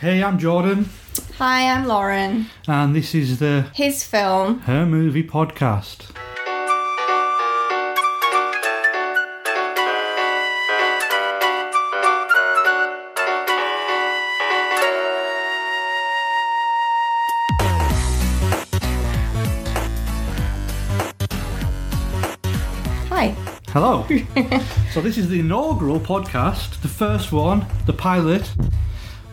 Hey, I'm Jordan, Hi, I'm Lauren. and this is the His film. Her Movie Podcast. Hi. Hello. so, this is the inaugural podcast, the first one, the pilot.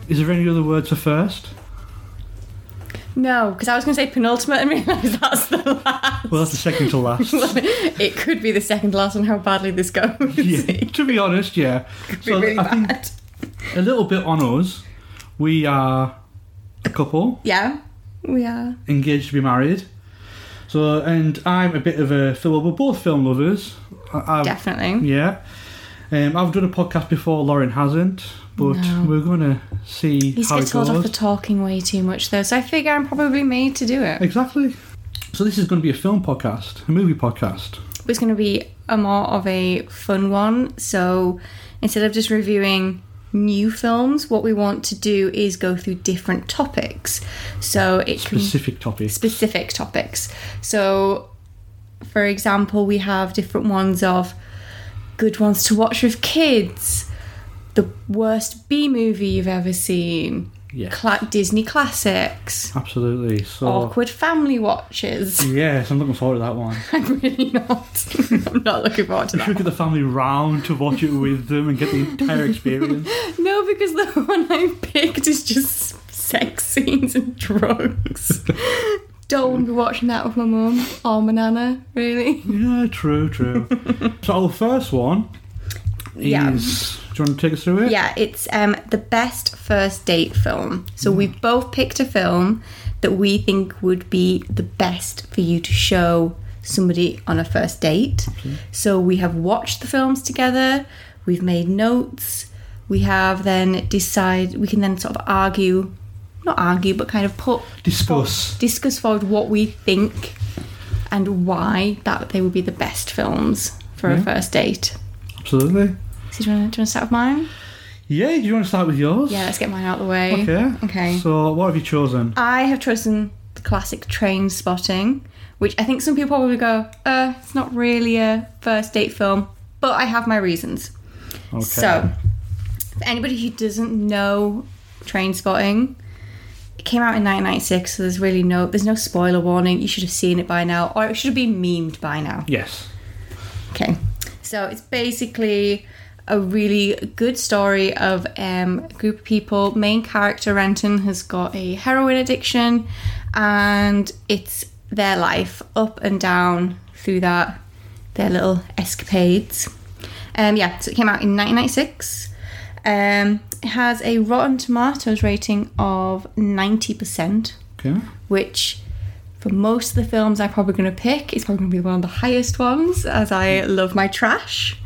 Is there any other words for first? No, because I was going to say penultimate and realised that's the last. Well, that's the second to last. it could be the second last on how badly this goes. yeah, to be honest, yeah. Could So, really I think bad. a little bit on us. We are a couple Yeah, we are. engaged to be married. So, and I'm a bit of a film. We're both film lovers. I- I've, Definitely. Yeah. Um, I've done a podcast before, Lauren hasn't, but No. we're going to see He's how gets it goes. off for talking way too much, though, so I figure I'm probably made to do it. exactly. So this is going to be a film podcast, a movie podcast. It's going to be a more of a fun one. So instead of just reviewing new films, what we want to do is go through different topics. So it can Specific topic. specific topics. So, for example, we have different ones of good ones to watch with kids, the worst B movie you've ever seen, Yeah. cla- Disney classics, Absolutely. So awkward family watches. yes, I'm looking forward to that one. I'm really not. I'm not looking forward to We should that. get the family round to watch it with them and get the entire experience. No, because the one I picked is just sex scenes and drugs. Don't want to be watching that with my mum or my nana, really. Yeah, true, true. so our first one is. Yeah. Do you want to take us through it? Yeah, it's um, the best first date film. So we've both picked a film that we think would be the best for you to show somebody on a first date. So we have watched the films together, we've made notes, we have then decide we can then sort of argue, not argue, but kind of put Discuss. discuss forward what we think and why that they would be the best films for a first date. Absolutely. So do you want to start with mine? Yeah, do you want to start with yours? Yeah, let's get mine out of the way. Okay. Okay. So, what have you chosen? I have chosen the classic train spotting, which I think some people probably go, uh, it's not really a first date film, but I have my reasons. Okay. So, for anybody who doesn't know train spotting, it came out in 1996, so there's really no there's no spoiler warning. You should have seen it by now, or it should have been memed by now. Yes. Okay, so it's basically a really good story of um, a group of people. Main character Renton has got a heroin addiction, and it's their life up and down through that, their little escapades. Um, yeah, so it came out in 1996. Um, it has a Rotten Tomatoes rating of 90% Okay. which for most of the films I'm probably going to pick is probably going to be one of the highest ones as I love my trash.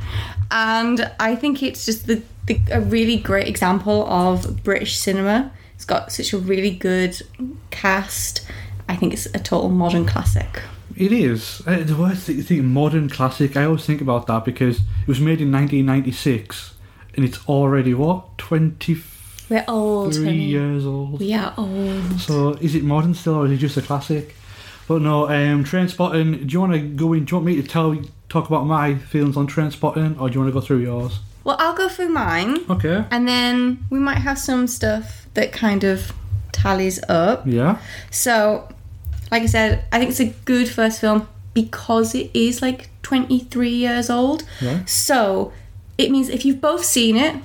And I think it's just the, the a really great example of British cinema. It's got such a really good cast. I think it's a total modern classic. It is. Uh, the word that you modern classic, I always think about that because it was made in 1996 and it's already, what, 23 We're old. honey. years old? We are old. So, is it modern still or is it just a classic? But no, um, Train Spotting, do you want to go in? Do you want me to tell talk about my feelings on Train Spotting or do you want to go through yours? Well, I'll go through mine. Okay. And then we might have some stuff that kind of tallies up. Yeah. So, like I said, I think it's a good first film because it is like 23 years old. Yeah. So, it means if you've both seen it,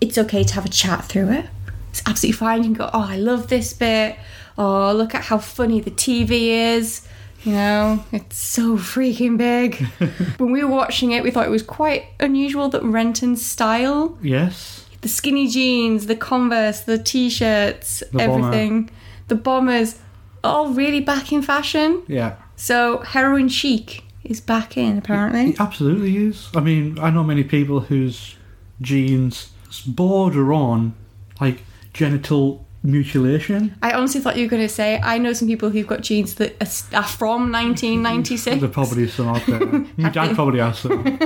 it's okay to have a chat through it. It's absolutely fine. You can go, oh, I love this bit. Oh, look at how funny the TV is. You know, it's so freaking big. when we were watching it, we thought it was quite unusual that Renton's style Yes. the skinny jeans, the Converse, the t-shirts, The bomber. everything, the bombers, all really back in fashion. Yeah. So heroin chic is back in apparently. It absolutely is. I mean, I know many people whose jeans border on like genital mutilation. I honestly thought you were going to say I know some people who've got jeans that are from 1996. There probably is some out there. My dad probably has some.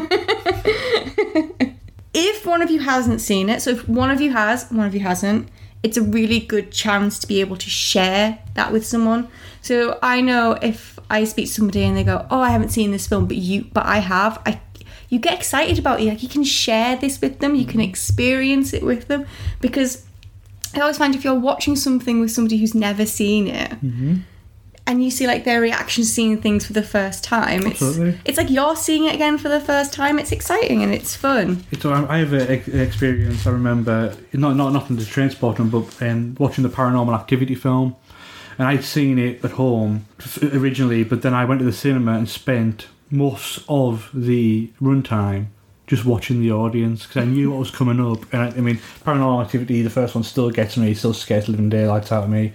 if one of you hasn't seen it, so if one of you has, one of you hasn't, it's a really good chance to be able to share that with someone. So I know if I speak to somebody and they go, "Oh, I haven't seen this film, but you, but I have," I you get excited about it. Like you can share this with them, you can experience it with them because I always find if you're watching something with somebody who's never seen it. And you see like their reaction seeing things for the first time. It's, Absolutely. it's like you're seeing it again for the first time. It's exciting and it's fun. It's, I I have an experience. I remember not not nothing to transport them, but um, watching the Paranormal Activity film, and I'd seen it at home originally, but then I went to the cinema and spent most of the runtime just watching the audience because I knew what was coming up. And I, I mean, Paranormal Activity, the first one, still gets me, still scares living daylights out of me.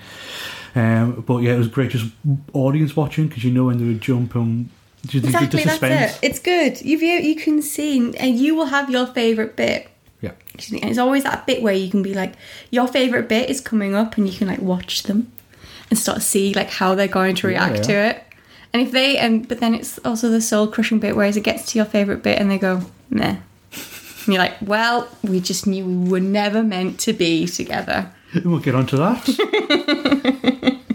Um, but yeah, it was great just audience watching because you know when they would jump and just, Exactly, the that's suspense. it. It's good. You view, you can see, and you will have your favorite bit. Yeah. And it's always that bit where you can be like, your favorite bit is coming up, and you can like watch them and start to see like how they're going to react Yeah. to it. And if they, and but then it's also the soul crushing bit, whereas it gets to your favorite bit, and they go, meh. And you're like, well, we just knew we were never meant to be together. We'll get onto that.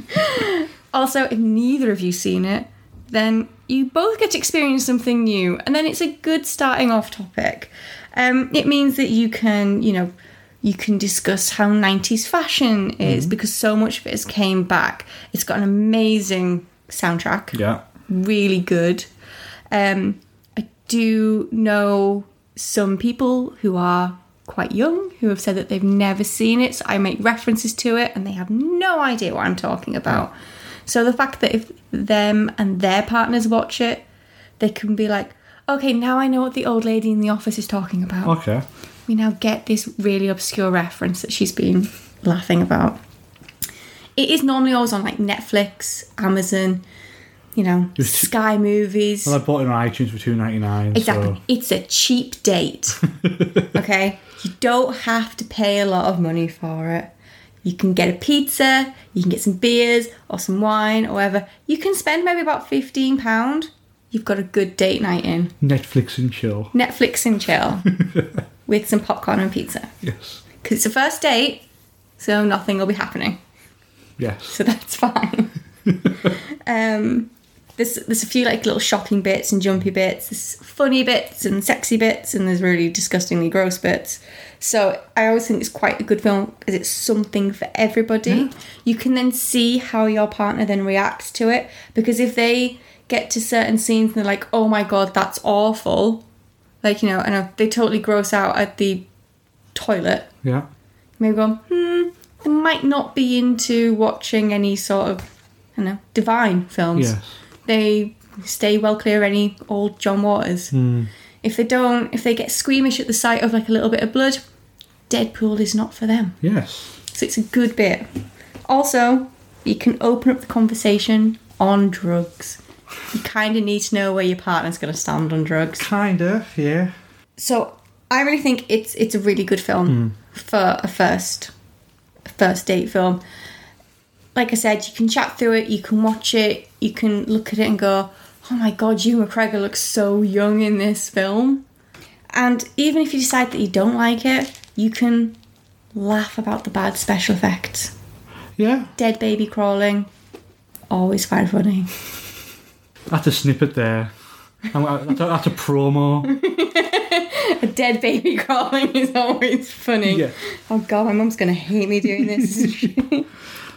Also, if neither of you seen it, then you both get to experience something new, and then it's a good starting off topic. Um, it means that you can, you know, you can discuss how 90s fashion is because so much of it has came back. It's got an amazing soundtrack, yeah. really good. Um, do know some people who are quite young who have said that they've never seen it, so I make references to it and they have no idea what I'm talking about. So the fact that if them and their partners watch it, they can be like, okay, now I know what the old lady in the office is talking about. Okay. We now get this really obscure reference that she's been laughing about. It is normally always on like Netflix, Amazon, you know, Sky Movies. Well, I bought it on iTunes for two ninety nine. Exactly. So It's a cheap date. okay? You don't have to pay a lot of money for it. You can get a pizza, you can get some beers or some wine or whatever. You can spend maybe about £15. You've got a good date night in. Netflix and chill. Netflix and chill with some popcorn and pizza. Yes. Because it's a first date, so nothing will be happening. Yes. So that's fine. um, there's there's a few like little shocking bits and jumpy bits. There's funny bits and sexy bits, and there's really disgustingly gross bits. So I always think it's quite a good film because it's something for everybody. You can then see how your partner then reacts to it because if they get to certain scenes and they're like, "Oh my god, that's awful," like you know, and they totally gross out at the toilet, Yeah. maybe go, hmm, I might not be into watching any sort of, I don't know, divine films. Yes. They stay well clear of any old John Waters. Hmm. If they don't, if they get squeamish at the sight of like a little bit of blood, Deadpool is not for them. Yes. So it's a good bit. Also, you can open up the conversation on drugs. You kind of need to know where your partner's going to stand on drugs. Kind of. Yeah. So I really think it's it's a really good film hmm. for a first first date film. Like I said, you can chat through it, you can watch it, you can look at it and go, "Oh my god, Ewan McGregor looks so young in this film." And even if you decide that you don't like it, you can laugh about the bad special effects. Yeah. Dead baby crawling, always quite funny. That's a snippet there. That's a, promo. A dead baby crawling is always funny. Yeah. Oh god, my mum's gonna hate me doing this.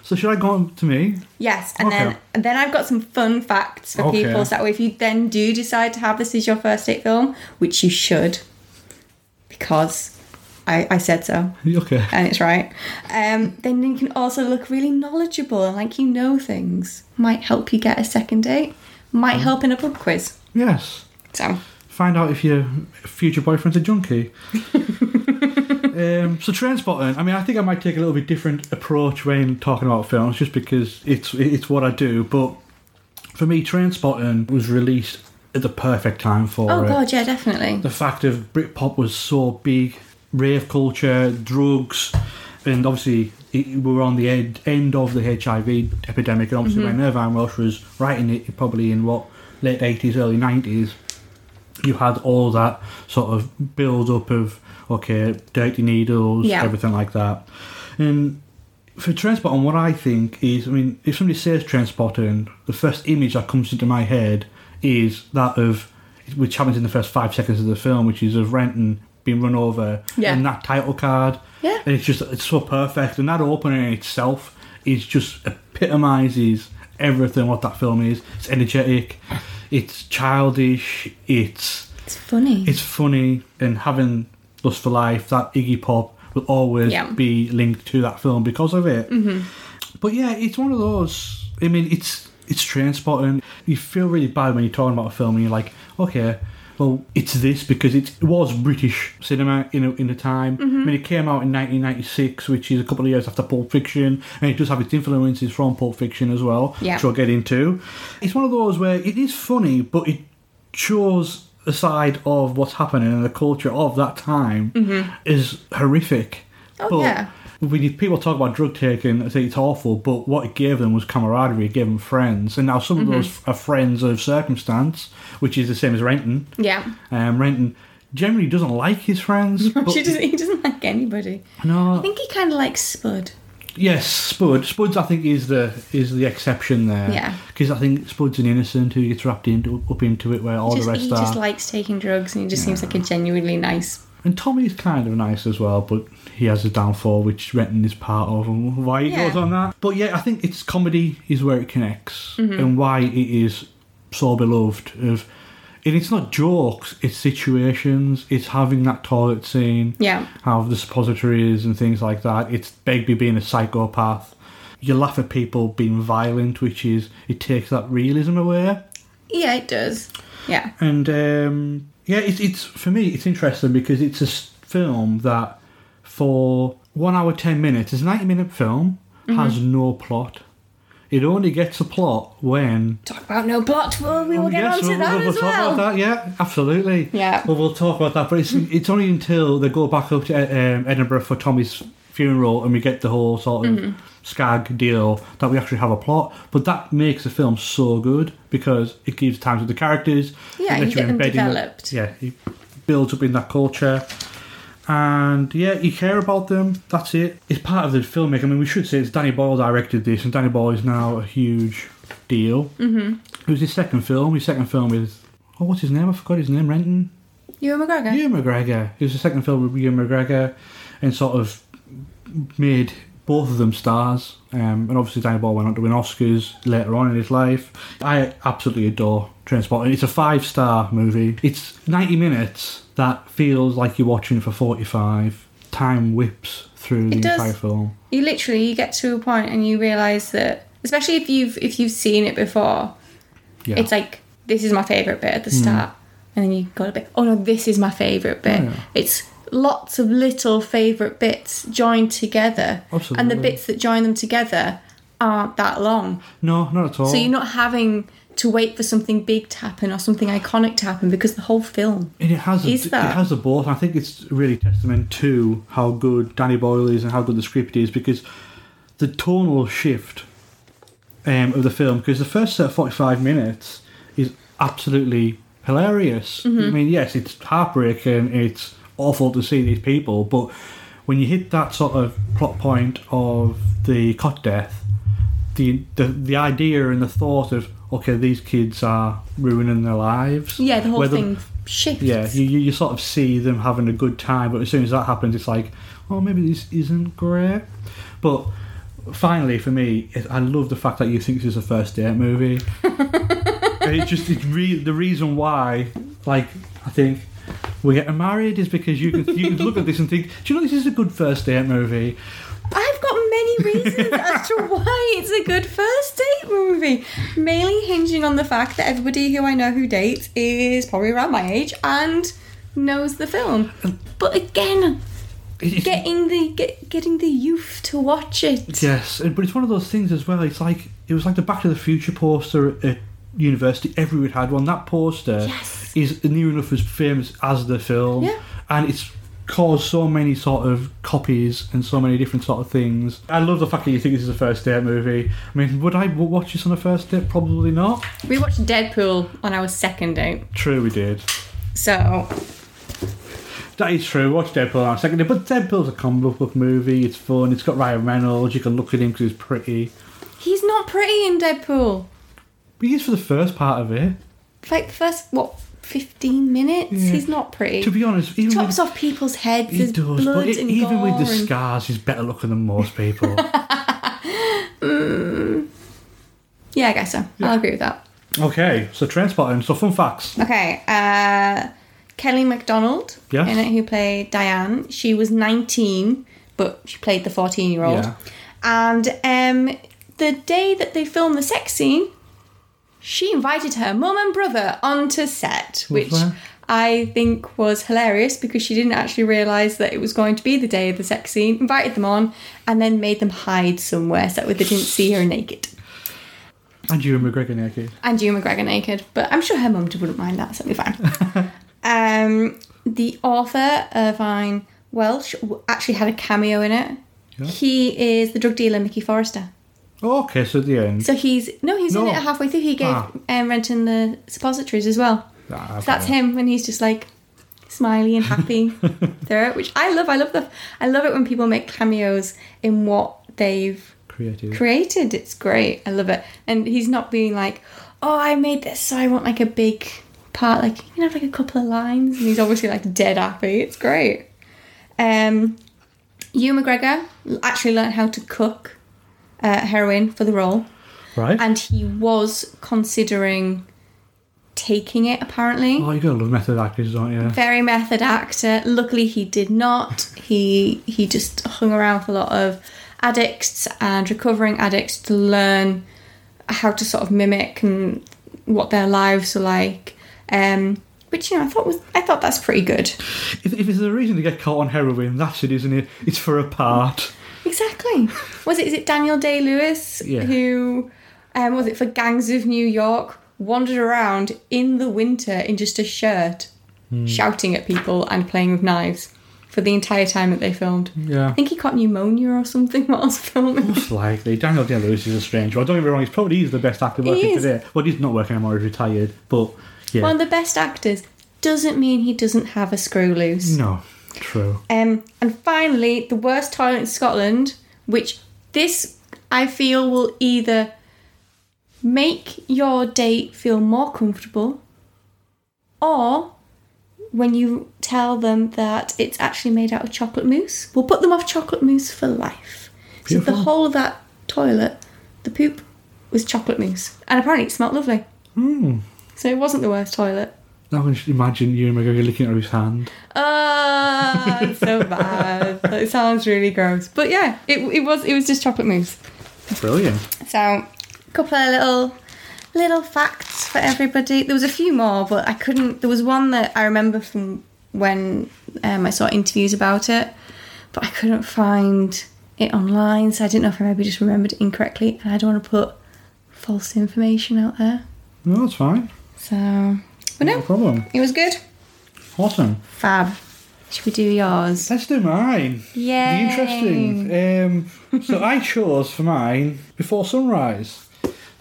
So should I go on to me? Yes, and Okay. then and then I've got some fun facts for Okay. people. So that way, if you then do decide to have this as your first date film, which you should, because I, I said so Okay. and it's right, um, then you can also look really knowledgeable and like you know things. Might help you get a second date. Might help in a pub quiz. Yes. So Find out if your future boyfriend's a junkie. um, so Trainspotting. I mean, I think I might take a little bit different approach when talking about films, just because it's it's what I do. But for me, Trainspotting was released at the perfect time for oh it. god, yeah, definitely. the fact of Britpop was so big, rave culture, drugs, and obviously it, we were on the end, end of the HIV epidemic, and obviously when Irvine Welsh was writing it, probably in what late eighties, early nineties, you had all that sort of build up of okay, dirty needles, Yeah. everything like that, and for Trainspotting, what I think is, I mean, if somebody says Trainspotting, the first image that comes into my head is that of, which happens in the first five seconds of the film, which is of Renton being run over Yeah. and that title card. Yeah. And it's just, it's so perfect. And that opening itself is just epitomizes everything what that film is. It's energetic, it's childish, it's It's funny. it's funny and having Lust for Life, that Iggy Pop will always Yeah. be linked to that film because of it. Mm-hmm. But yeah, it's one of those. I mean, it's it's Trainspotting. You feel really bad when you're talking about a film and you're like, okay, well, it's this because it was British cinema in a, in the time. I mean, it came out in 1996, which is a couple of years after Pulp Fiction, and it does have its influences from Pulp Fiction as well, Yeah. which we'll get into. It's one of those where it is funny, but it shows side of what's happening and the culture of that time is horrific. Oh, but yeah. you, people talk about drug taking, I think it's awful, but what it gave them was camaraderie, it gave them friends. And now some Mm-hmm. of those are friends of circumstance, which is the same as Renton. yeah. Um, Renton generally doesn't like his friends. but She doesn't, he doesn't like anybody. No. I think he kind of likes Spud. Yes, Spud. Spud's I think is the is the exception there. Yeah. because I think Spud's an innocent who gets wrapped into up into it, where all Just, the rest he are. He just likes taking drugs and he just seems like a genuinely nice. And Tommy's kind of nice as well, but he has a downfall which Renton is part of, and why he Yeah. goes on that. But yeah, I think it's comedy is where it connects, Mm-hmm. and why it is so beloved. Of, and it's not jokes; it's situations. It's having that toilet scene, Yeah. how the suppositories and things like that. It's Begbie being a psychopath. You laugh at people being violent, which is it takes that realism away. Yeah, it does. Yeah. And um, yeah, it's, it's for me, it's interesting because it's a film that for one hour ten minutes, it's a ninety minute film, has no plot. It only gets a plot when Talk about no plot. Well, we will Oh, get yes, on to we'll- that we'll as talk well. about that. Yeah, absolutely. Yeah. Well, we'll talk about that, but it's it's only until they go back up to um, Edinburgh for Tommy's funeral and we get the whole sort of Mm-hmm. skag deal that we actually have a plot. But that makes the film so good because it gives time to the characters. Yeah, you get them developed. yeah, it builds up in that culture. And yeah, you care about them. That's it. It's part of the filmmaking. I mean, we should say it's Danny Boyle directed this, and Danny Boyle is now a huge deal. Mm-hmm. It was his second film. His second film is oh, what's his name? I forgot his name. Renton. Ewan McGregor. Ewan McGregor. It was the second film with Ewan McGregor, and sort of made both of them stars. Um, and obviously, Danny Boyle went on to win Oscars later on in his life. I absolutely adore Trainspotting. It's a five star movie. It's 90 minutes that feels like you're watching for 45. Time whips through the entire film. You literally you get to a point and you realise that, especially if you've if you've seen it before, Yeah. it's like this is my favourite bit at the start, and then you got a bit. Oh no, this is my favourite bit. Hmm. Oh, yeah. It's lots of little favourite bits joined together, and the bits that join them together aren't that long. no, not at all. So you're not having to wait for something big to happen or something iconic to happen because the whole film. And it has a, Is that- it has a both. I think it's really testament to how good Danny Boyle is and how good the script is because the tonal shift um, of the film because the first set of 45 minutes is absolutely hilarious. Mm-hmm. I mean, yes, it's heartbreaking, it's awful to see these people, but when you hit that sort of plot point of the cot death, the, the the idea and the thought of okay, these kids are ruining their lives. Yeah, the whole Whether- thing shifts. yeah, you, you you sort of see them having a good time, but as soon as that happens, it's like, oh, maybe this isn't great. But finally, for me, it, I love the fact that you think this is a first date movie. It just it's re- the reason why, like, I think we're getting married is because you can you can look at this and think, do you know this is a good first date movie? I've got many reasons as to why it's a good first date movie. Mainly hinging on the fact that everybody who I know who dates is probably around my age and knows the film. Um, but again, getting the get, getting the youth to watch it. Yes, but it's one of those things as well. It's like it was like the Back to the Future poster at, at university. Everyone had one. That poster Yes. Is near enough as famous as the film, Yeah. and it's caused so many sort of copies and so many different sort of things. I love the fact that you think this is a first date movie. I mean, would I watch this on a first date? Probably not. We watched Deadpool on our second date. True, we did. So That is true. Watch Deadpool on our second, date, but Deadpool's a comic book movie. It's fun. It's got Ryan Reynolds. You can look at him because he's pretty. He's not pretty in Deadpool. But he is for the first part of it. Like the first what fifteen minutes, Yeah. he's not pretty. To be honest, even Chops with, off people's heads. he does, blood but it, even with the and- scars, he's better looking than most people. Yeah, I guess so. I'll agree with that. okay, so Trainspotting. So fun facts. Okay, uh, Kelly Macdonald, Yes. in it, who played Diane. She was 19, but she played the 14 year old. Yeah. And um, the day that they filmed the sex scene, she invited her mum and brother onto set, which? I think was hilarious because she didn't actually realise that it was going to be the day of the sex scene, invited them on, and then made them hide somewhere so that they didn't see her naked. And you Ewan McGregor naked. and you Ewan McGregor naked, but I'm sure her mum wouldn't mind that, so it'll be fine. um, the author, Irvine Welsh, actually had a cameo in it. Yeah. He is the drug dealer Mickey Forrester. Oh, okay, so at the end. So he's no, he's in it halfway through. He gave Ah. um, Renton the suppositories as well. Ah, So that's okay. him when he's just like smiley and happy through it, which I love. I love the I love it when people make cameos in what they've Creative. created. It's great. I love it. And he's not being like, oh, I made this, so I want like a big part. Like, you can have like a couple of lines. And he's obviously like dead happy. It's great. Um, Ewan McGregor actually learned how to cook uh, heroin for the role. right? And he was considering taking it, apparently. oh, you gotta love method actors, don't you? Very method actor. Luckily, he did not. He he just hung around with a lot of addicts and recovering addicts to learn how to sort of mimic and what their lives are like. Um, which you know, I thought was I thought that's pretty good. If, if there's a reason to get caught on heroin, that's it, isn't it? It's for a part. Exactly. Was it? Is it Daniel Day Lewis Yeah. who um, was it for Gangs of New York? Wandered around in the winter in just a shirt, Hmm. shouting at people and playing with knives for the entire time that they filmed. Yeah. I think he caught pneumonia or something whilst filming. Most likely. Daniel Day Lewis is a strange one. Don't get me wrong, he's probably is the best actor working is. today. Well, he's not working anymore, he's retired. But, yeah. One of the best actors doesn't mean he doesn't have a screw loose. no, true. Um, and finally, the worst toilet in Scotland, which this I feel will either make your date feel more comfortable, or when you tell them that it's actually made out of chocolate mousse, we'll put them off chocolate mousse for life. So the whole of that toilet, the poop was chocolate mousse, and apparently it smelled lovely. Hmm. So it wasn't the worst toilet. Now I can just imagine Ewan McGregor licking it out of his hand. Ah, it's so bad. It sounds really gross. But yeah, it, it was it was just chocolate mousse. Brilliant. So, a couple of little little facts for everybody. There was a few more, but I couldn't. There was one that I remember from when um, I saw interviews about it, but I couldn't find it online, so I didn't know if I maybe just remembered it incorrectly, and I don't want to put false information out there. No, that's fine. So, but No no, problem. it was good. Awesome. Fab. Should we do yours? Let's do mine. Yeah. Interesting. Um, so I chose for mine Before Sunrise,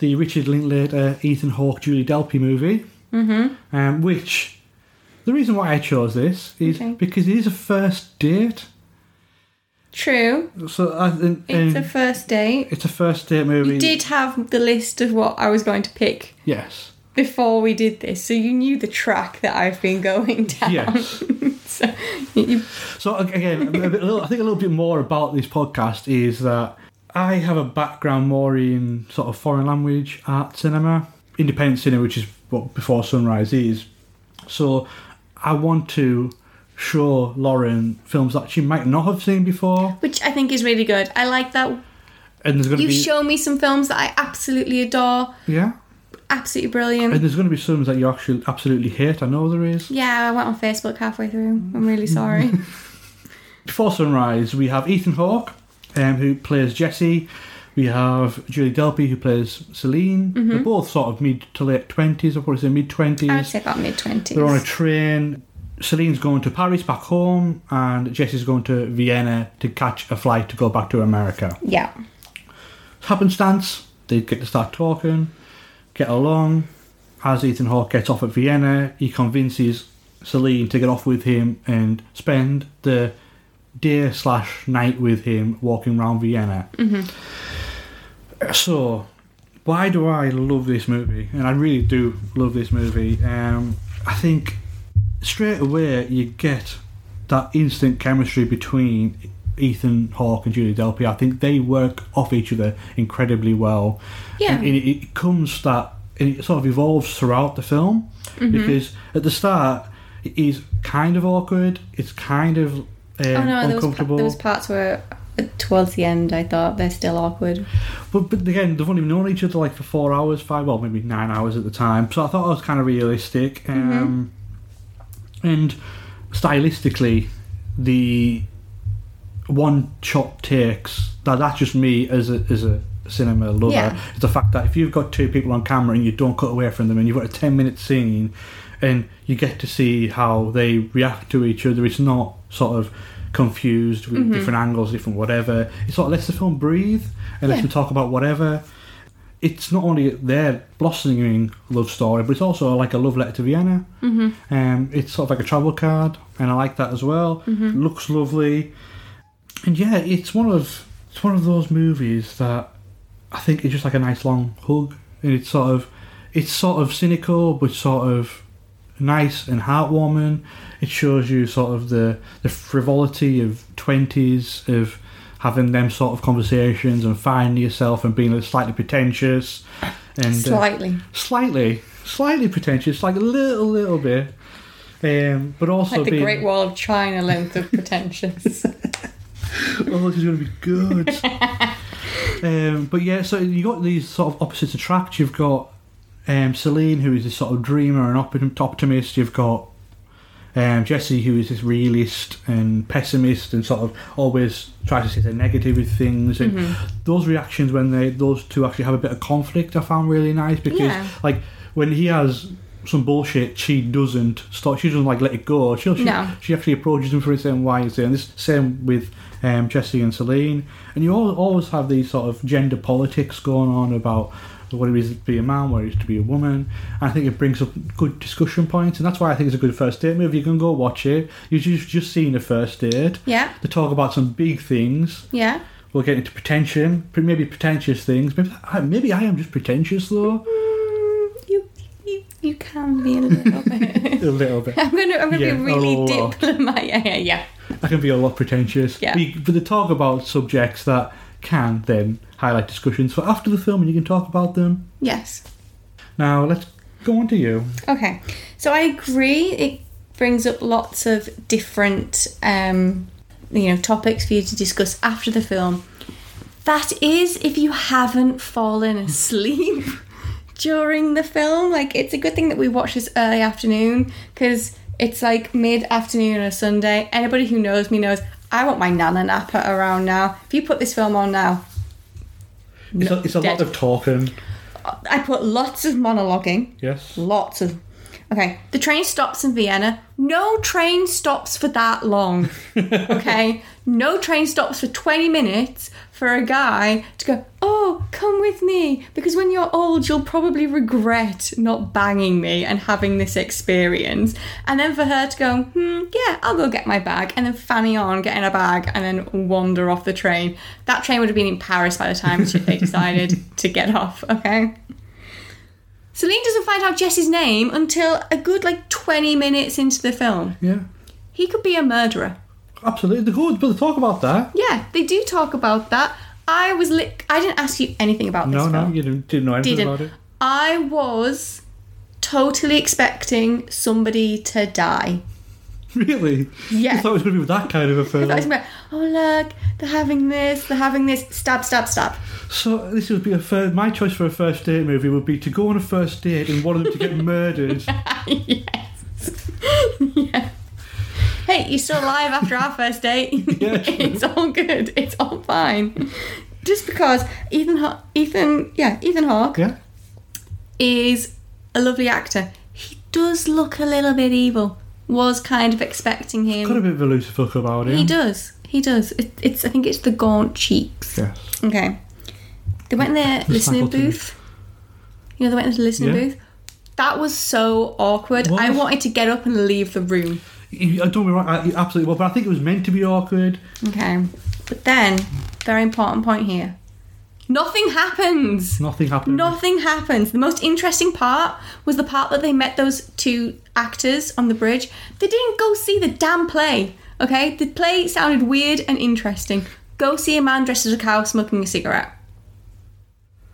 the Richard Linklater, Ethan Hawke, Julie Delpy movie. Mm-hmm. Um, which the reason why I chose this is Okay. because it is a first date. True. So I, and, It's a first date. it's a first date movie. You did have the list of what I was going to pick Yes. Before we did this, so you knew the track that I've been going down. Yes. so you, So again, a bit- a little, I think a little bit more about this podcast is that I have a background more in sort of foreign language art cinema, independent cinema, which is what Before Sunrise is. So I want to show Lauren films that she might not have seen before, which I think is really good. I like that and there's going to you've be shown me some films that I absolutely adore, yeah, absolutely brilliant. and there's going to be some that you actually absolutely hate. I know there is. Yeah, I went on Facebook halfway through. I'm really sorry. Before Sunrise, we have Ethan Hawke, um, who plays Jesse. We have Julie Delpy, who plays Celine. They're both sort of mid to late 20s, I'll probably say mid I would 20s. say about mid twenties. They're on a train. Celine's going to Paris back home, and Jesse's going to Vienna to catch a flight to go back to America. Yeah. Happenstance, they get to start talking, get along. As Ethan Hawke gets off at Vienna, he convinces Celine to get off with him and spend the day slash night with him walking around Vienna. So, why do I love this movie? And I really do love this movie. Um, I think straight away you get that instant chemistry between Ethan Hawke and Julie Delpy. I think they work off each other incredibly well. Yeah. And it, it comes that, and it sort of evolves throughout the film Mm-hmm. because at the start it is kind of awkward. It's kind of um, oh no, there was, pa- uncomfortable. there was parts where uh, towards the end I thought they're still awkward. But but again, they've only known each other like for four hours, five, well, maybe nine hours at the time. So I thought it was kind of realistic. Um, And stylistically, the one shot takes that that's just me as a as a cinema lover. Yeah. Is the fact that if you've got two people on camera and you don't cut away from them, and you've got a ten minute scene, and you get to see how they react to each other, it's not sort of confused with different angles, different whatever. It sort of lets the film breathe and lets Yeah. them talk about whatever. It's not only their blossoming love story, but it's also like a love letter to Vienna. Mm-hmm. Um, it's sort of like a travel card, and I like that as well. Looks lovely, and yeah, it's one of it's one of those movies that I think is just like a nice long hug, and it's sort of it's sort of cynical, but sort of nice and heartwarming. It shows you sort of the the frivolity of twenties of having them sort of conversations and finding yourself and being slightly pretentious and uh, Slightly. slightly slightly pretentious, like a little little bit. Um, but also Like the being, Great Wall of China length of pretentious. oh, this is going to be good. um, but yeah, so you got these sort of opposites attract. You've got um, Celine, who is this sort of dreamer and optim- optimist. You've got um, Jesse, who is this realist and pessimist, and sort of always tries to see the negative with things. And those reactions when they those two actually have a bit of conflict, I found really nice because Yeah. like when he has some bullshit, she doesn't stop. She doesn't like let it go. She she, No. she actually approaches him for his own why he's saying this. Same with um, Jesse and Celine, and you al- always have these sort of gender politics going on about what it is to be a man, what it is to be a woman. And I think it brings up good discussion points, and that's why I think it's a good first date movie. You can go watch it. You've just, just seen a first date. yeah, To talk about some big things. yeah. We'll get into pretension, maybe pretentious things. Maybe I, maybe I am just pretentious though, you, can be a little bit. a little bit. I'm gonna, I'm gonna Yeah, be really diplomatic. Yeah, yeah, yeah. I can be a lot pretentious. Yeah. You- but they talk about subjects that can then highlight discussions for after the film, and you can talk about them. Yes. Now let's go on to you. Okay, so I agree. It brings up lots of different, um, you know, topics for you to discuss after the film. That is, if you haven't fallen asleep during the film. Like, it's a good thing that we watched this early afternoon because it's like mid afternoon on a Sunday. Anybody who knows me knows I want my nana napper around now. If you put this film on now, It's a, it's a lot of talking. I put lots of monologuing. Yes. Lots of. Okay, the train stops in Vienna. No train stops for that long. Okay, no train stops for 20 minutes for a guy to go, Oh, come with me. Because when you're old, you'll probably regret not banging me and having this experience. And then for her to go, Hmm, yeah, I'll go get my bag. And then fanny on, get in a bag, and then wander off the train. That train would have been in Paris by the time they decided to get off, okay? Celine doesn't find out Jesse's name until a good like 20 minutes into the film. Yeah. He could be a murderer. Absolutely. Good, but they talk about that. Yeah, they do talk about that. I was li- I didn't ask you anything about this No, no, you didn't, didn't know anything Didn't. about it. I was totally expecting somebody to die. Really? Yeah. You thought it was going to be that kind of a film. I was like, oh look, they're having this, they're having this. Stab, stab, stab. So this would be a first, my choice for a first date movie would be to go on a first date and one of them to get murdered. yes. yeah. Hey, you're still alive after our first date. Yeah, it's all good. It's all fine. Just because Ethan, Ethan, yeah, Ethan Hawke Yeah. is a lovely actor. He does look a little bit evil. Was kind of expecting him. Got a bit of a Lucifer about him. He does. He does. It, it's. I think it's the gaunt cheeks. Yes. Okay. They went in the listening booth. You know, they went into the listening Yeah. booth. That was so awkward. I wanted to get up and leave the room. You- I don't wrong, I, absolutely well, but I think it was meant to be awkward. Okay. But then, very important point here. Nothing happens. Nothing happened. Nothing happens. The most interesting part was the part that they met those two actors on the bridge. They didn't go see the damn play. Okay? The play sounded weird and interesting. Go see a man dressed as a cow smoking a cigarette.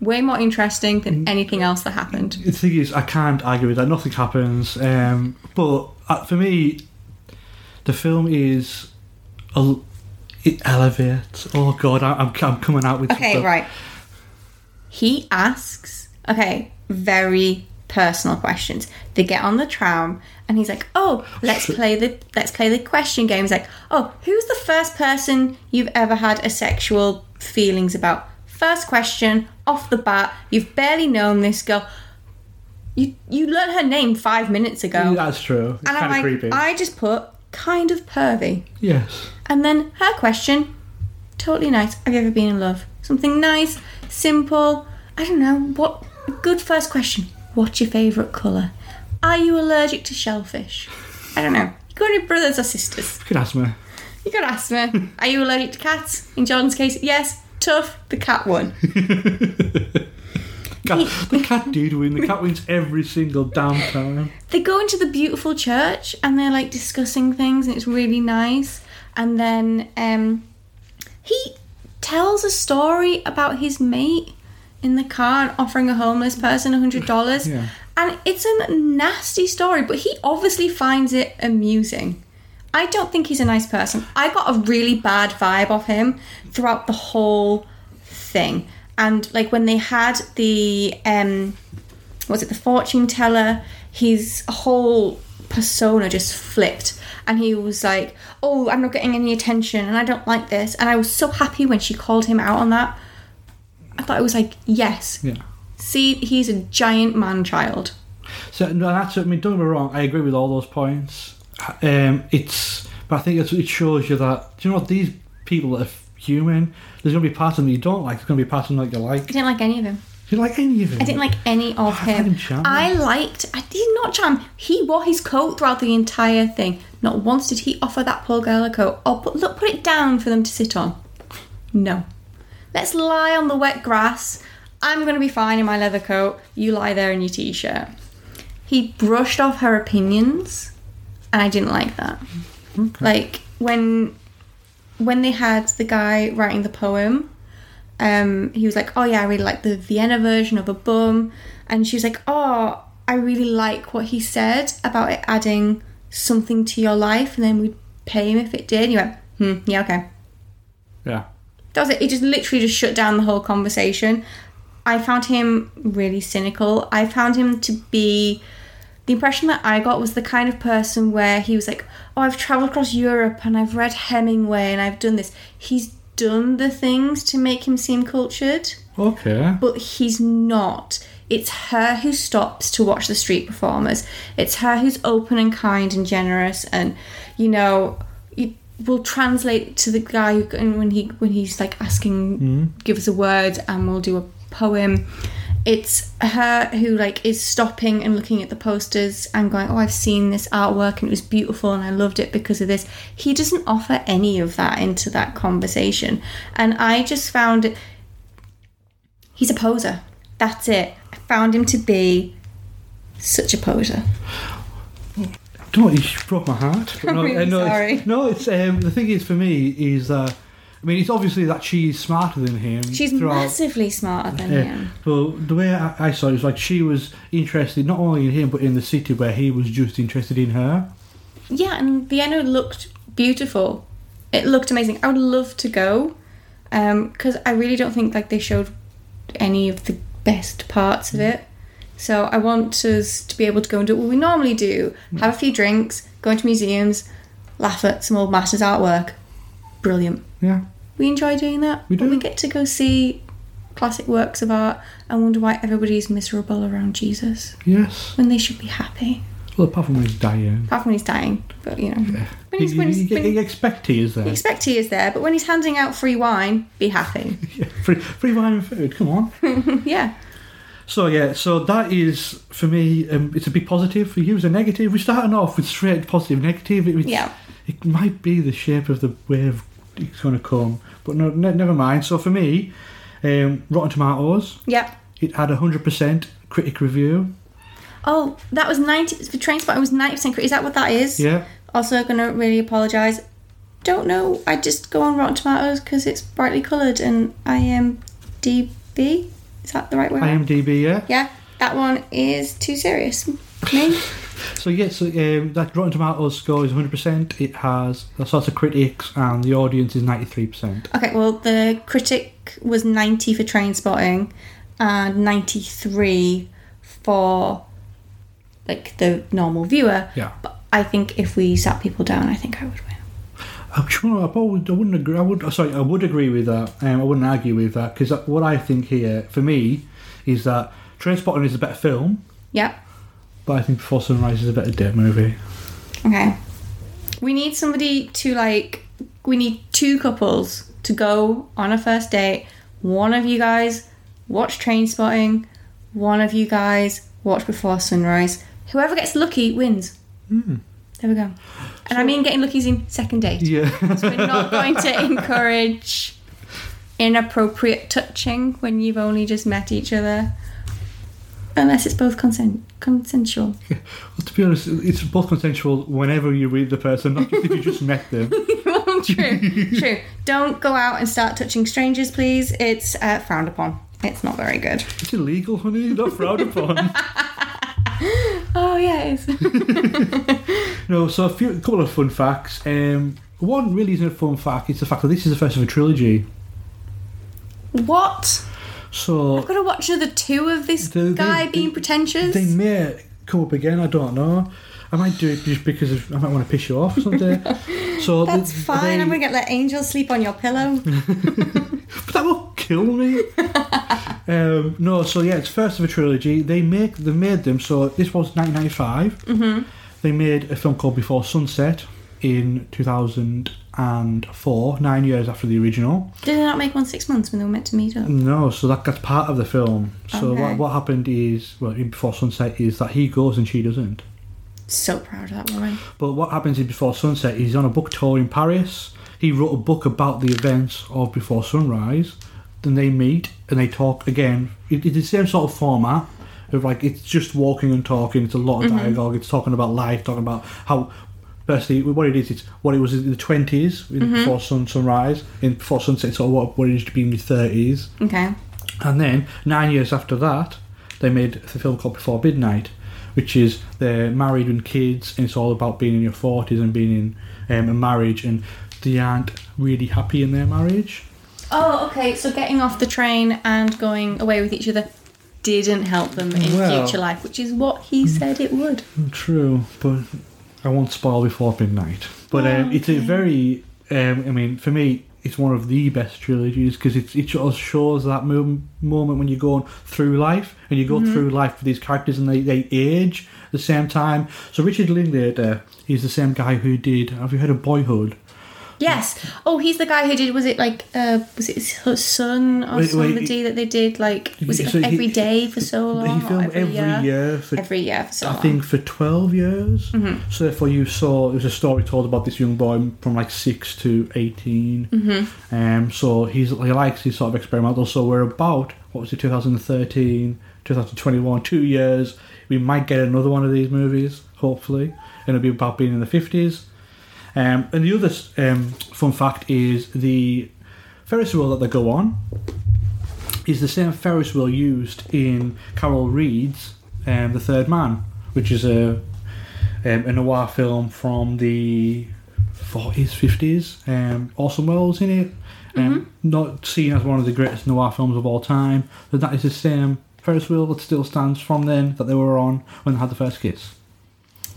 Way more interesting than anything else that happened. The thing is, I can't argue with that. Nothing happens. Um, but uh, for me, the film is. A, it elevates. Oh god, I, I'm, I'm coming out with Okay, right. He asks, okay, very personal questions. They get on the tram and he's like, "Oh, let's play the let's play the question game." He's like, "Oh, who's the first person you've ever had a sexual feelings about?" First question off the bat. You've barely known this girl. You you learned her name 5 minutes ago. That's true. It's and I'm of like, creepy. I just put kind of pervy. yes. And then her question, totally nice. Have you ever been in love? Something nice, simple. I don't know. What a good first question. What's your favourite colour? Are you allergic to shellfish? I don't know. You got any brothers or sisters? You could ask me. You could ask me. Are you allergic to cats? In Jordan's case, yes. Tough. The cat won. Cat, the cat did win. The cat wins every single damn time. they go into the beautiful church and they're like discussing things and it's really nice and then um he tells a story about his mate in the car and offering a homeless person a hundred dollars Yeah. and it's a nasty story but he obviously finds it amusing i don't think he's a nice person i got a really bad vibe off him throughout the whole thing and like when they had the um was it the fortune teller his whole persona just flipped and he was like oh i'm not getting any attention and i don't like this and i was so happy when she called him out on that i thought it was like yes Yeah. see he's a giant man child So no, that's. I mean, don't get me wrong. I agree with all those points. Um, it's, but I think it's, it shows you that. Do you know what? These people are human. There's going to be parts of them you don't like. There's going to be parts of them that you like. i didn't like any of him You like any of it. I didn't like any oh, of I find him. him. I liked. I did not charm. He wore his coat throughout the entire thing. Not once did he offer that poor girl a coat. Or put look, put it down for them to sit on. No. Let's lie on the wet grass. I'm going to be fine in my leather coat. You lie there in your t-shirt. He brushed off her opinions, and I didn't like that. Like when when they had the guy writing the poem, um, he was like, "Oh yeah, I really like the Vienna version of a bum," and she was like, "Oh, I really like what he said about it adding something to your life, and then we'd pay him if it did." And he went, "Hmm, yeah, okay." Yeah. That was it. He just literally just shut down the whole conversation. I found him really cynical. I found him to be the impression that I got was the kind of person where he was like, "Oh, I've traveled across Europe and I've read Hemingway and I've done this." He's done the things to make him seem cultured, Okay. but he's not. It's her who stops to watch the street performers. It's her who's open and kind and generous, and you know, it will translate to the guy who, and when he when he's like asking, hmm. give us a word, and we'll do a poem. It's her who like is stopping and looking at the posters and going, "Oh, I've seen this artwork and it was beautiful and I loved it because of this." He doesn't offer any of that into that conversation, and I just found it he's a poser. That's it. I found him to be such a poser. Don't? You broke my heart. I'm really uh, no, sorry. It's, no, it's um, the thing is for me is uh, I mean, it's obviously that she's smarter than him. She's throughout- massively smarter than Yeah, him. but the way I, I saw it was like she was interested not only in him but in the city where he was just interested in her. Yeah, and Vienna looked beautiful. It looked amazing. I would love to go um, because I really don't think like they showed any of the best parts of it. So I want us to be able to go and do what we normally do: have a few drinks, go into museums, laugh at some old masters artwork. Brilliant. Yeah, We enjoy doing that. We do. we get to go see classic works of art and wonder why everybody's miserable around Jesus yes. when they should be happy. Well, apart from when he's dying, Apart from when he's dying. But you know. When he's, when he's, when you expect tears there. you expect he is there, but when he's handing out free wine, be happy. Yeah, free, free wine and food. Come on. yeah. So yeah, so that is for me. Um, it's a big positive for you. It's a negative. We're starting off with straight positive, negative. It, Yeah. it might be the shape of the wave it's going to come, but no, ne- never mind. So for me, um, Rotten Tomatoes, Yep. it had a hundred percent critic review. Oh, that was 90 for Trainspotting was 90% crit. Is that what that is? Yeah, Also going to really apologise. Don't know. I just go on Rotten Tomatoes because it's brightly coloured and IMDb. Is that the right word? IMDb. Yeah. yeah, that one is too serious. Me? So yeah, so um, that Rotten Tomatoes score is hundred percent. It has the sorts of critics, and the audience is ninety three percent. Okay, well, the critic was 90 for Trainspotting and 93 for like the normal viewer. Yeah. But I think if we sat people down, I think I would win. I'm sure I, probably, I wouldn't agree. I would. oh, Sorry, I would agree with that. Um, I wouldn't argue with that because what I think here, for me, is that Trainspotting is a better film, Yep. But I think Before Sunrise is a better date movie. Okay. We need somebody to like. We need two couples to go on a first date. One of you guys watch Trainspotting. One of you guys watch Before Sunrise. Whoever gets lucky wins. Hmm. There we go. And I mean getting lucky is in second date. Yeah. We're not going to encourage inappropriate touching when you've only just met each other. Unless it's both consent consensual. well, to be honest, it's both consensual whenever you read the person, not just if you just met them. true, true. Don't go out and start touching strangers, please. It's uh, frowned upon. It's not very good. It's illegal, honey. Not frowned upon. Oh yeah, it is. No, so a few, a couple of fun facts. Um, one really isn't a fun fact. It's the fact that this is the first of a trilogy. what? So I've got to watch another two of this They- guy they- being pretentious. They may come up again. I don't know. I might do it just because of, I might want to piss you off someday. so That's th- fine. I'm gonna get let angels sleep on your pillow. But that will kill me. um, no, so yeah, it's first of a trilogy. They make they made them. So this was 1995. Mm-hmm. They made a film called Before Sunset in 2004, nine years after the original. Did they not make one six months when they were meant to meet up? No, so that, that's part of the film. So Okay. what, what happened is, well, in Before Sunset is that he goes and she doesn't. So proud of that woman. But what happens in Before Sunset is he's on a book tour in Paris. He wrote a book about the events of Before Sunrise. Then they meet and they talk again. It, it's the same sort of format. Of like it's just walking and talking. It's a lot of mm-hmm. dialogue. It's talking about life, talking about how. Firstly, what it is, it's what it was in the twenties before sun sunrise. In before sunset, so what, what it is to be in the thirties. Okay. And then nine years after that, they made the film called Before Midnight, which is they're married and kids, and it's all about being in your forties and being in um, a marriage, and they aren't really happy in their marriage. Oh, okay. So getting off the train and going away with each other didn't help them in Well- future life, which is what he said it would. True, but I won't spoil Before Midnight. But um, it's a very, um, I mean, for me, it's one of the best trilogies because it it just shows that mo- moment when you're going through life and you go through life with these characters and they, they age at the same time. So Richard Linklater is the same guy who did. Have you heard of Boyhood? Yes. Oh, he's the guy who did. Was it like? Uh, was it his son or Wait, wait, somebody that they did? Like, was it So like he- every day for so long? he filmed every, year. for Every year for so I long. think for 12 years. So therefore you saw, it was a story told about this young boy from like 6 to 18. Mm-hmm. Um, so he's, he likes these sort of experimental. So we're about, what was it, 2013, 2021, two years. We might get another one of these movies, hopefully. And it'll be about being in the 50s. Um, and the other um, fun fact is the Ferris wheel that they go on is the same Ferris wheel used in Carol Reed's um, The Third Man, which is a um, a noir film from the 40s, 50s. Um, Orson Welles in it. Um, Not seen as one of the greatest noir films of all time, but that is the same Ferris wheel that still stands from then that they were on when they had the first kiss.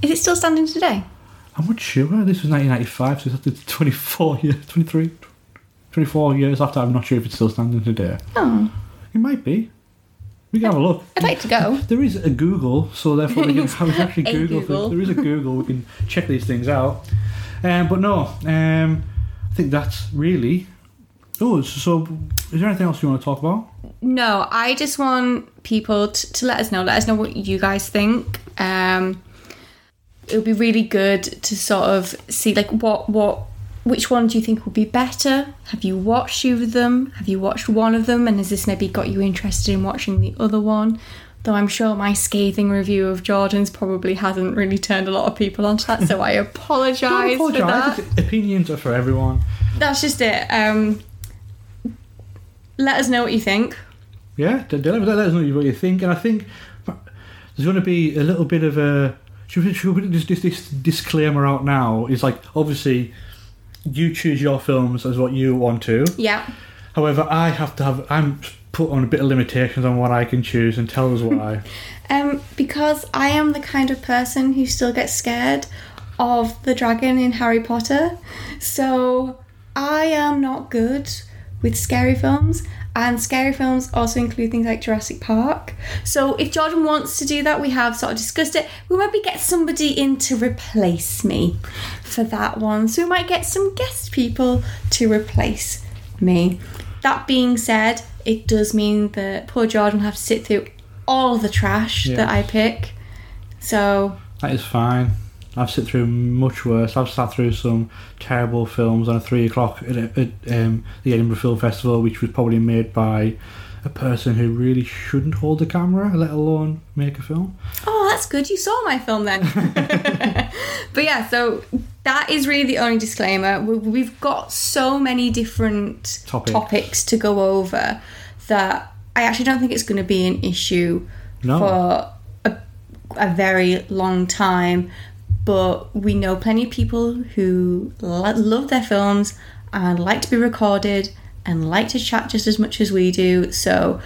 is it still standing today? I'm not sure. This was 1995, so it's 24 years, 23, 24 years after. I'm not sure if it's still standing today. Oh, It might be. We can have a look. I'd like to go. There is a Google, so therefore we can have actually Google. Google. There is a Google. We can check these things out. Um, but no, um, I think that's really. Oh, so is there anything else you want to talk about? No, I just want people t- to let us know. Let us know what you guys think. Um, it would be really good to sort of see like what what which one do you think would be better? Have you watched either of them? Have you watched one of them? And has this maybe got you interested in watching the other one? Though I'm sure my scathing review of Jordan's probably hasn't really turned a lot of people onto that, so I apologise Don't for that. apologise. Opinions are for everyone. That's just it. Um, let us know what you think. Yeah, d- d- let, let us know what you think. And I think there's going to be a little bit of a. Should we, should we put this, this, this disclaimer out now? Is like, obviously, you choose your films as what you want to. Yeah. However, I have to have. I'm put on a bit of limitations on what I can choose and tell us why. Um, because I am the kind of person who still gets scared of the dragon in Harry Potter. So I am not good with scary films. And scary films also include things like Jurassic Park. So if Jordan wants to do that, we have sort of discussed it. We maybe get somebody in to replace me for that one. So we might get some guest people to replace me. That being said, it does mean that poor Jordan will have to sit through all the trash Yeah. that I pick. So That is fine. I've sat through much worse. I've sat through some terrible films on a three o'clock at, at um, the Edinburgh Film Festival, which was probably made by a person who really shouldn't hold a camera, let alone make a film. Oh, that's good. You saw my film then. but yeah, so that is really the only disclaimer. We- We've got so many different Topic. topics to go over that I actually don't think it's going to be an issue No. for a, a very long time. But we know plenty of people who lo- love their films and like to be recorded and like to chat just as much as we do. So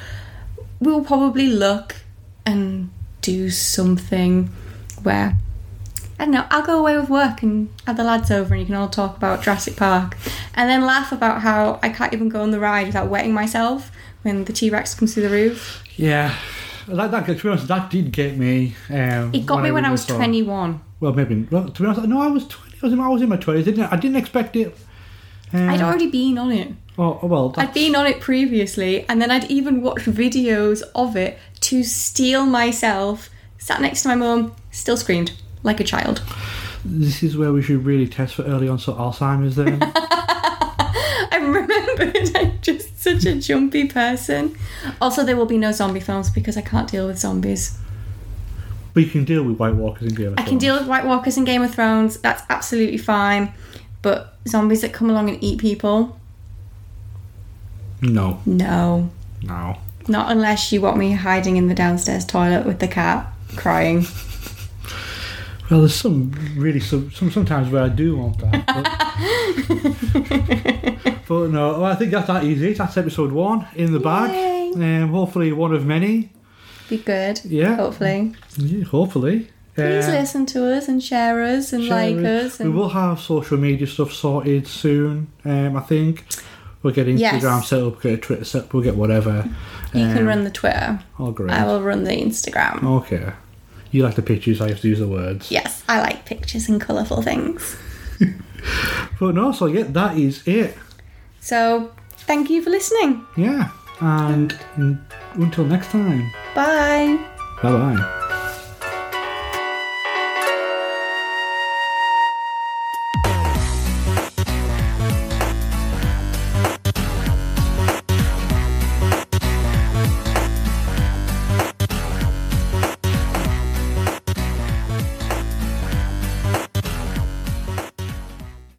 we'll probably look and do something where I don't know, I'll go away with work and have the lads over and you can all talk about Jurassic Park and then laugh about how I can't even go on the ride without wetting myself when the T Rex comes through the roof. Yeah. That, that, to be honest, that did get me. Um, It got me when I was saw 21. Well, maybe. Well, to be honest, no, I was 20. I was in, I was in my 20s. Didn't I? I didn't expect it. Um, I'd already been on it. Oh, oh, well, I'd been on it previously and then I'd even watched videos of it to steal myself. Sat next to my mum, still screamed like a child. this is where we should really test for early onset Alzheimer's then. Remembered I'm just such a jumpy person. Also, there will be no zombie films because I can't deal with zombies. but you can deal with White Walkers in Game of I can Thrones. deal with White Walkers in Game of Thrones, that's absolutely fine. But zombies that come along and eat people, No, no. no. Not unless you want me hiding in the downstairs toilet with the cat crying. Well, there's some really some, some sometimes where I do want that. But, but no, well, I think that's that easy. That's episode one in the bag. Um, hopefully one of many. Be good. Yeah. Hopefully. Yeah, hopefully. Please Um, listen to us and share us and share like us. We will have social media stuff sorted soon. Um, I think we'll get Instagram Yes. set up, get Twitter set up, we'll get whatever. you can Um, run the Twitter. Oh, great. I will run the Instagram. Okay. You like the pictures, I have to use the words. Yes, I like pictures and colourful things. But no, so yeah, that is it. So, thank you for listening. Yeah. And until next time. Bye. Bye bye.